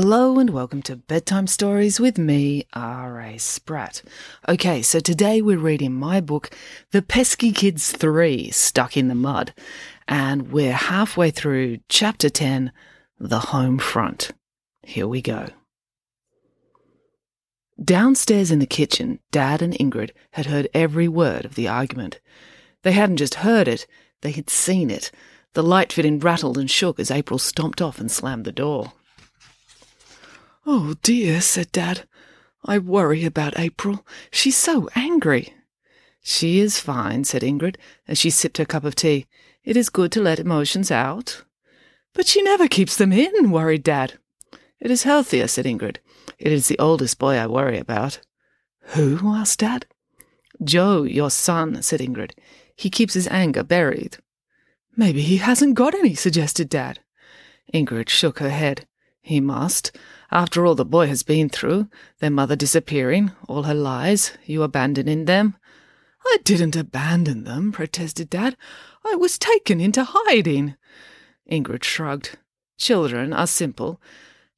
Hello and welcome to Bedtime Stories with me, R.A. Spratt. Okay, so today we're reading my book, The Peski Kids 3 Stuck in the Mud, and we're halfway through Chapter 10, The Home Front. Here we go. Downstairs in the kitchen, Dad and Ingrid had heard every word of the argument. They hadn't just heard it, they had seen it. The light fitting rattled and shook as April stomped off and slammed the door. Oh dear, said Dad. I worry about April. She's so angry. She is fine, said Ingrid, as she sipped her cup of tea. It is good to let emotions out. But she never keeps them in, worried Dad. It is healthier, said Ingrid. It is the oldest boy I worry about. Who? asked Dad. Joe, your son, said Ingrid. He keeps his anger buried. Maybe he hasn't got any, suggested Dad. Ingrid shook her head. He must. After all the boy has been through, their mother disappearing, all her lies, you abandoning them. I didn't abandon them, protested Dad. I was taken into hiding. Ingrid shrugged. Children are simple.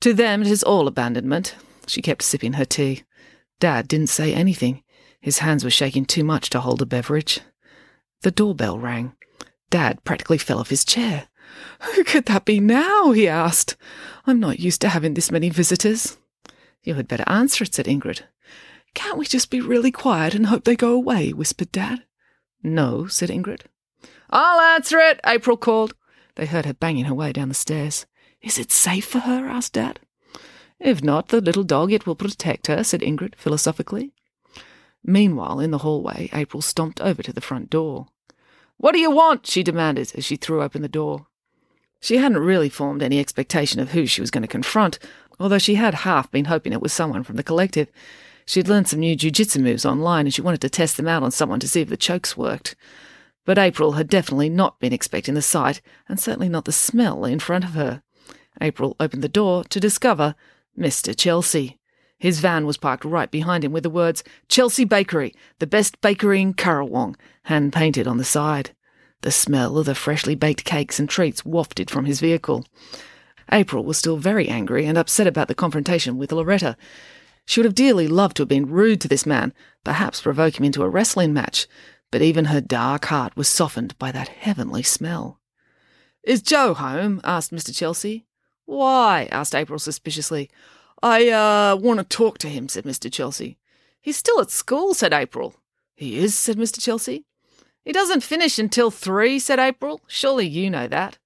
To them it is all abandonment. She kept sipping her tea. Dad didn't say anything. His hands were shaking too much to hold a beverage. The doorbell rang. Dad practically fell off his chair. Who could that be now? he asked. I'm not used to having this many visitors. You had better answer it, said Ingrid. Can't we just be really quiet and hope they go away? whispered Dad. No, said Ingrid. I'll answer it, April called. They heard her banging her way down the stairs. Is it safe for her? asked Dad. If not, the little dog, it will protect her, said Ingrid philosophically. Meanwhile, in the hallway, April stomped over to the front door. What do you want? she demanded as she threw open the door. She hadn't really formed any expectation of who she was going to confront, although she had half been hoping it was someone from the collective. She'd learned some new jiu-jitsu moves online and she wanted to test them out on someone to see if the chokes worked. But April had definitely not been expecting the sight, and certainly not the smell, in front of her. April opened the door to discover Mr. Chelsea. His van was parked right behind him with the words, Chelsea Bakery, the best bakery in Currawong, hand painted on the side. The smell of the freshly baked cakes and treats wafted from his vehicle. April was still very angry and upset about the confrontation with Loretta. She would have dearly loved to have been rude to this man, perhaps provoke him into a wrestling match, but even her dark heart was softened by that heavenly smell. Is Joe home? asked Mr. Chelsea. Why? asked April suspiciously. I, uh, want to talk to him, said Mr. Chelsea. He's still at school, said April. He is, said Mr. Chelsea. He doesn't finish until three, said April. Surely you know that.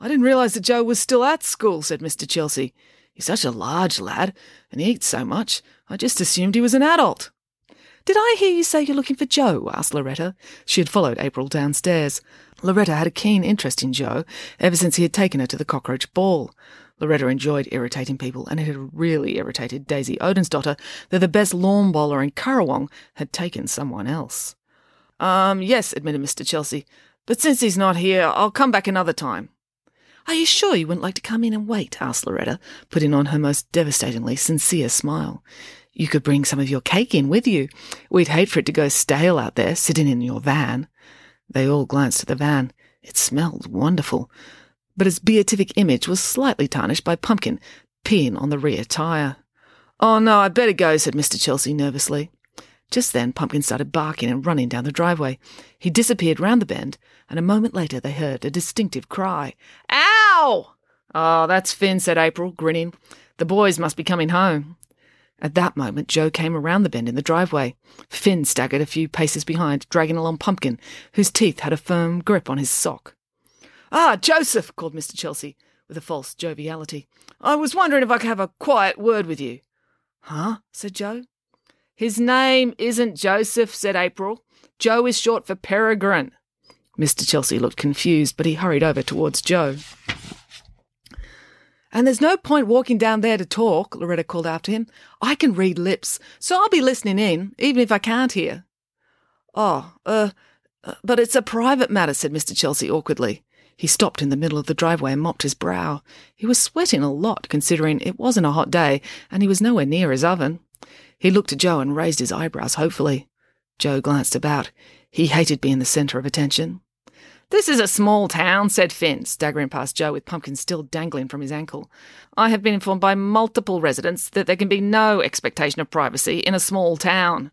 I didn't realise that Joe was still at school, said Mr. Chelsea. He's such a large lad, and he eats so much. I just assumed he was an adult. Did I hear you say you're looking for Joe? asked Loretta. She had followed April downstairs. Loretta had a keen interest in Joe ever since he had taken her to the cockroach ball. Loretta enjoyed irritating people, and it had really irritated Daisy Odensdottir that the best lawn bowler in Currawong had taken someone else. Um, yes, admitted Mr. Chelsea, but since he's not here, I'll come back another time. Are you sure you wouldn't like to come in and wait? asked Loretta, putting on her most devastatingly sincere smile. You could bring some of your cake in with you. We'd hate for it to go stale out there, sitting in your van. They all glanced at the van. It smelled wonderful, but its beatific image was slightly tarnished by Pumpkin peeing on the rear tire. Oh, no, I'd better go, said Mr. Chelsea nervously. Just then, Pumpkin started barking and running down the driveway. He disappeared round the bend, and a moment later they heard a distinctive cry. Ow! Oh, that's Finn, said April, grinning. The boys must be coming home. At that moment, Joe came around the bend in the driveway. Finn staggered a few paces behind, dragging along Pumpkin, whose teeth had a firm grip on his sock. Ah, Joseph, called Mr. Chelsea, with a false joviality. I was wondering if I could have a quiet word with you. Huh? said Joe. His name isn't Joseph, said April. Joe is short for Peregrine. Mr. Chelsea looked confused, but he hurried over towards Joe. And there's no point walking down there to talk, Loretta called after him. I can read lips, so I'll be listening in, even if I can't hear. Oh, uh, uh, but it's a private matter, said Mr. Chelsea awkwardly. He stopped in the middle of the driveway and mopped his brow. He was sweating a lot, considering it wasn't a hot day, and he was nowhere near his oven. He looked at Joe and raised his eyebrows hopefully. Joe glanced about. He hated being the centre of attention. This is a small town, said Finn, staggering past Joe with Pumpkin still dangling from his ankle. I have been informed by multiple residents that there can be no expectation of privacy in a small town.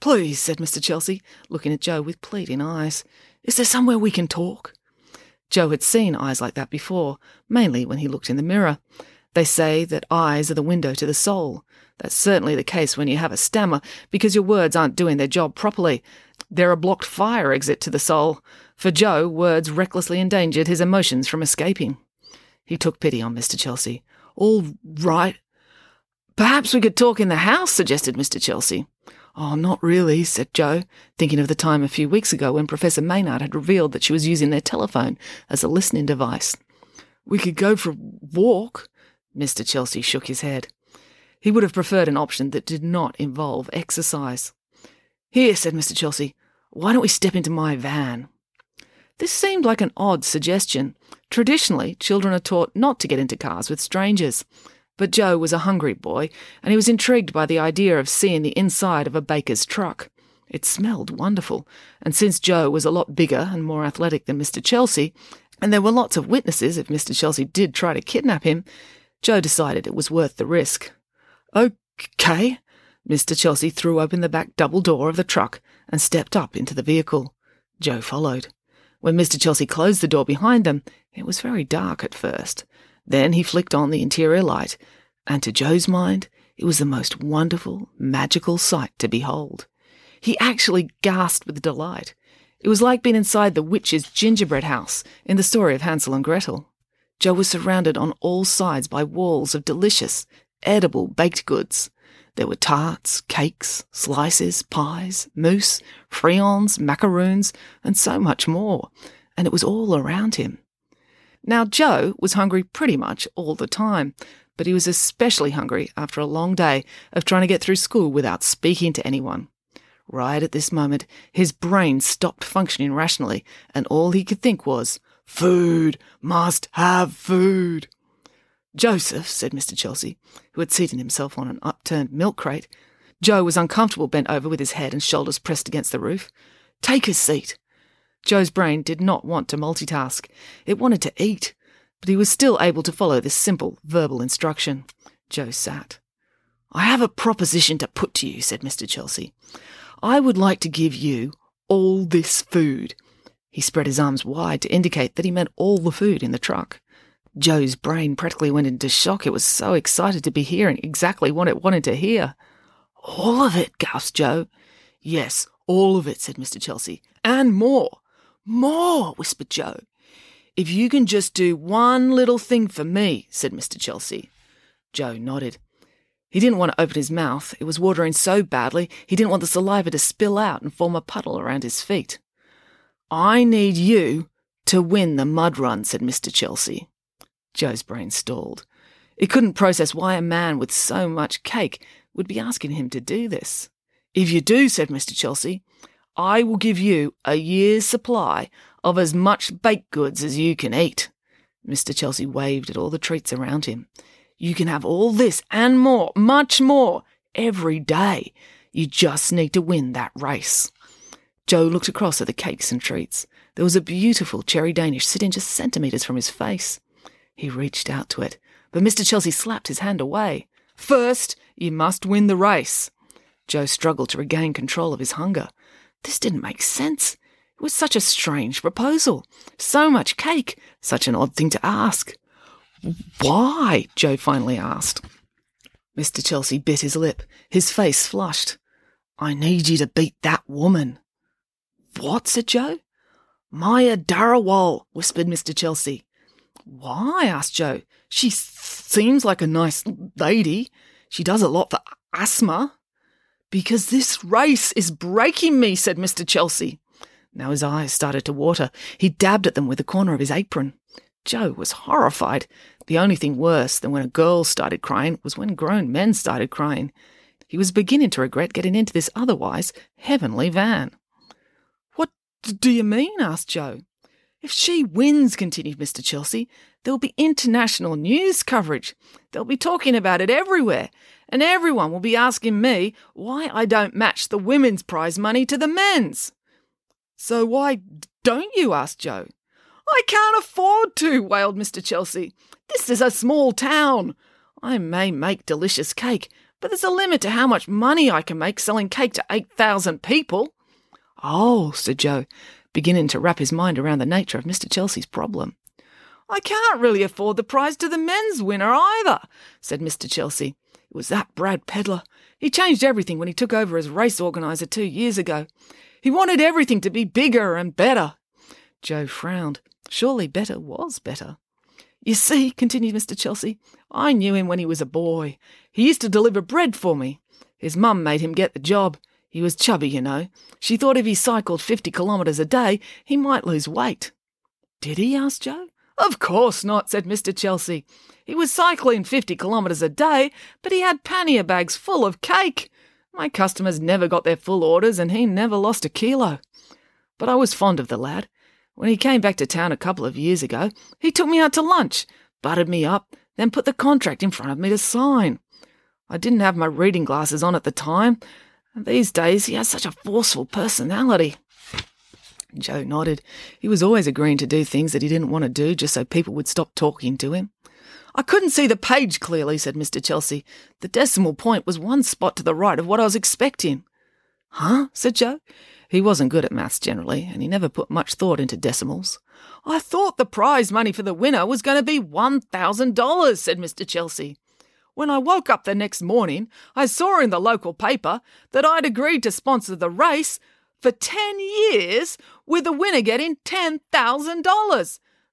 Please, said Mr. Chelsea, looking at Joe with pleading eyes. Is there somewhere we can talk? Joe had seen eyes like that before, mainly when he looked in the mirror. They say that eyes are the window to the soul. That's certainly the case when you have a stammer, because your words aren't doing their job properly. They're a blocked fire exit to the soul. For Joe, words recklessly endangered his emotions from escaping. He took pity on Mr. Chelsea. All right. Perhaps we could talk in the house, suggested Mr. Chelsea. Oh, not really, said Joe, thinking of the time a few weeks ago when Professor Maynard had revealed that she was using their telephone as a listening device. We could go for a walk. Mr. Chelsea shook his head. He would have preferred an option that did not involve exercise. Here, said Mr. Chelsea, why don't we step into my van? This seemed like an odd suggestion. Traditionally, children are taught not to get into cars with strangers. But Joe was a hungry boy, and he was intrigued by the idea of seeing the inside of a baker's truck. It smelled wonderful, and since Joe was a lot bigger and more athletic than Mr. Chelsea, and there were lots of witnesses if Mr. Chelsea did try to kidnap him, Joe decided it was worth the risk. Okay. Mr. Chelsea threw open the back double door of the truck and stepped up into the vehicle. Joe followed. When Mr. Chelsea closed the door behind them, it was very dark at first. Then he flicked on the interior light, and to Joe's mind, it was the most wonderful, magical sight to behold. He actually gasped with delight. It was like being inside the witch's gingerbread house in the story of Hansel and Gretel. Joe was surrounded on all sides by walls of delicious, edible baked goods. There were tarts, cakes, slices, pies, mousse, friands, macaroons, and so much more, and it was all around him. Now, Joe was hungry pretty much all the time, but he was especially hungry after a long day of trying to get through school without speaking to anyone. Right at this moment, his brain stopped functioning rationally, and all he could think was, Food! Must have food! Joseph, said Mr. Chelsea, who had seated himself on an upturned milk crate. Joe was uncomfortable, bent over with his head and shoulders pressed against the roof. Take a seat. Joe's brain did not want to multitask. It wanted to eat, but he was still able to follow this simple verbal instruction. Joe sat. I have a proposition to put to you, said Mr. Chelsea. I would like to give you all this food. He spread his arms wide to indicate that he meant all the food in the truck. Joe's brain practically went into shock. It was so excited to be hearing exactly what it wanted to hear. All of it, gasped Joe. Yes, all of it, said Mr. Chelsea. And more. More, whispered Joe. If you can just do one little thing for me, said Mr. Chelsea. Joe nodded. He didn't want to open his mouth. It was watering so badly, he didn't want the saliva to spill out and form a puddle around his feet. I need you to win the mud run, said Mr. Chelsea. Joe's brain stalled. It couldn't process why a man with so much cake would be asking him to do this. If you do, said Mr. Chelsea, I will give you a year's supply of as much baked goods as you can eat. Mr. Chelsea waved at all the treats around him. You can have all this and more, much more, every day. You just need to win that race. Joe looked across at the cakes and treats. There was a beautiful cherry Danish sitting just centimetres from his face. He reached out to it, but Mr. Chelsea slapped his hand away. First, you must win the race. Joe struggled to regain control of his hunger. This didn't make sense. It was such a strange proposal. So much cake. Such an odd thing to ask. Why? Joe finally asked. Mr. Chelsea bit his lip. His face flushed. I need you to beat that woman. What? said Joe. Maya Darawal, whispered Mr. Chelsea. Why? asked Joe. She seems like a nice lady. She does a lot for asthma? Because this race is breaking me, said Mr. Chelsea. Now his eyes started to water. He dabbed at them with the corner of his apron. Joe was horrified. The only thing worse than when a girl started crying was when grown men started crying. He was beginning to regret getting into this otherwise heavenly van. Do you mean? asked Joe. If she wins, continued Mr. Chelsea, there'll be international news coverage. They'll be talking about it everywhere, and everyone will be asking me why I don't match the women's prize money to the men's. So why don't you? asked Joe. I can't afford to, wailed Mr. Chelsea. This is a small town. I may make delicious cake, but there's a limit to how much money I can make selling cake to 8,000 people. Oh, said Joe, beginning to wrap his mind around the nature of Mr. Chelsea's problem. I can't really afford the prize to the men's winner either, said Mr. Chelsea. It was that Brad Pedlar. He changed everything when he took over as race organizer two years ago. He wanted everything to be bigger and better. Joe frowned. Surely better was better. You see, continued Mr. Chelsea, I knew him when he was a boy. He used to deliver bread for me. His mum made him get the job. He was chubby, you know. She thought if he cycled 50 kilometres a day, he might lose weight. Did he? asked Joe. Of course not, said Mr. Chelsea. He was cycling 50 kilometres a day, but he had pannier bags full of cake. My customers never got their full orders, and he never lost a kilo. But I was fond of the lad. When he came back to town a couple of years ago, he took me out to lunch, buttered me up, then put the contract in front of me to sign. I didn't have my reading glasses on at the time, these days he has such a forceful personality. Joe nodded. He was always agreeing to do things that he didn't want to do just so people would stop talking to him. I couldn't see the page clearly, said Mr. Chelsea. The decimal point was one spot to the right of what I was expecting. Huh? said Joe. He wasn't good at maths generally, and he never put much thought into decimals. I thought the prize money for the winner was going to be $1,000, said Mr. Chelsea. When I woke up the next morning, I saw in the local paper that I'd agreed to sponsor the race for 10 years with the winner getting $10,000.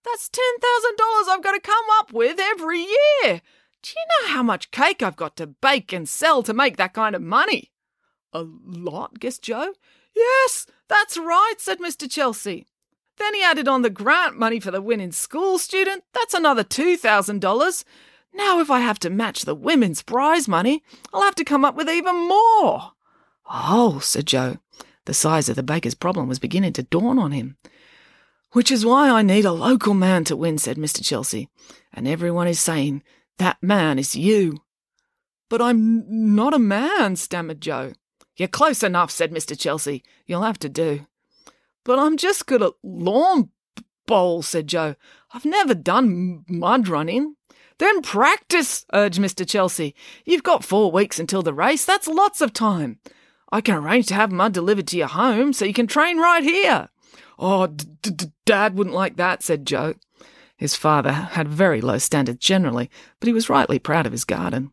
That's $10,000 I've got to come up with every year. Do you know how much cake I've got to bake and sell to make that kind of money? A lot, guessed Joe. Yes, that's right, said Mr. Chelsea. Then he added on the grant money for the winning school student. That's another $2,000. Now, if I have to match the women's prize money, I'll have to come up with even more. Oh, said Joe. The size of the baker's problem was beginning to dawn on him. Which is why I need a local man to win, said Mr. Chelsea. And everyone is saying, that man is you. But I'm not a man, stammered Joe. You're close enough, said Mr. Chelsea. You'll have to do. But I'm just good at lawn bowls, said Joe. I've never done mud running. Then practice, urged Mr. Chelsea. You've got four weeks until the race. That's lots of time. I can arrange to have mud delivered to your home so you can train right here. Oh, d- Dad wouldn't like that, said Joe. His father had very low standards generally, but he was rightly proud of his garden.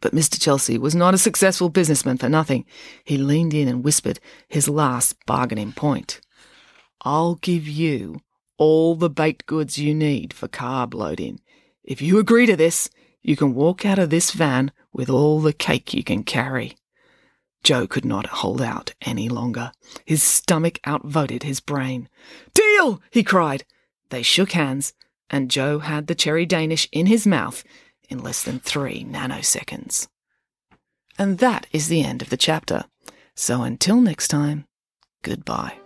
But Mr. Chelsea was not a successful businessman for nothing. He leaned in and whispered his last bargaining point. I'll give you all the baked goods you need for carb loading. If you agree to this, you can walk out of this van with all the cake you can carry. Joe could not hold out any longer. His stomach outvoted his brain. Deal! he cried. They shook hands, and Joe had the cherry Danish in his mouth in less than three nanoseconds. And that is the end of the chapter. So until next time, goodbye.